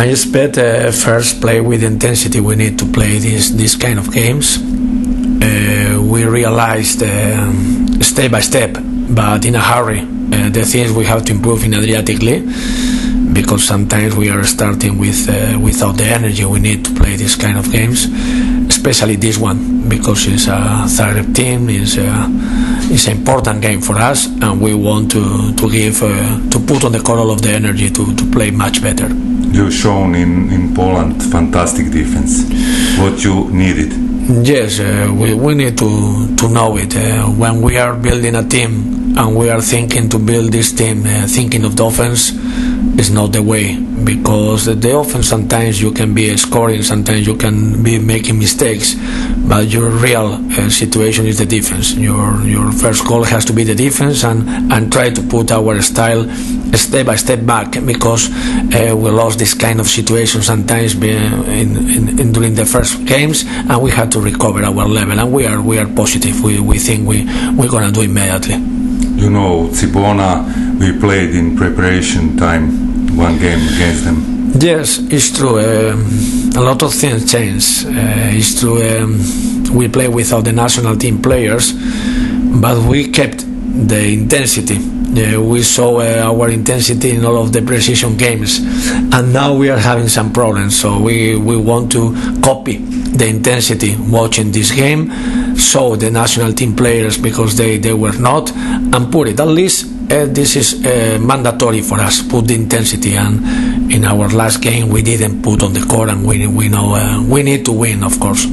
I expect uh, first play with intensity. We need to play this this kind of games. Uh, we realized uh, step by step, but in a hurry, uh, the things we have to improve in Adriatic League because sometimes we are starting with uh, without the energy we need to play this kind of games, especially this one because it's a third team. is it's an important game for us, and we want to to give uh, to put on the color of the energy to, to play much better. You've shown in, in Poland fantastic defense. What you needed? Yes, uh, we, we need to, to know it. Uh, when we are building a team and we are thinking to build this team, uh, thinking of the offense, is not the way because they often sometimes you can be scoring, sometimes you can be making mistakes, but your real uh, situation is the defense. Your your first goal has to be the defense and, and try to put our style step by step back because uh, we lost this kind of situation sometimes in, in, in, during the first games and we had to recover our level and we are we are positive. We, we think we we're gonna do immediately. You know, Cibona, we played in preparation time one game against them. Yes, it's true. Um, a lot of things change. Uh, it's true. Um, we play without the national team players, but we kept the intensity. Uh, we saw uh, our intensity in all of the precision games, and now we are having some problems. So we, we want to copy the intensity watching this game, show the national team players because they, they were not, and put it at least uh, this is uh, mandatory for us. Put the intensity, and in our last game we didn't put on the court, and we we know uh, we need to win, of course.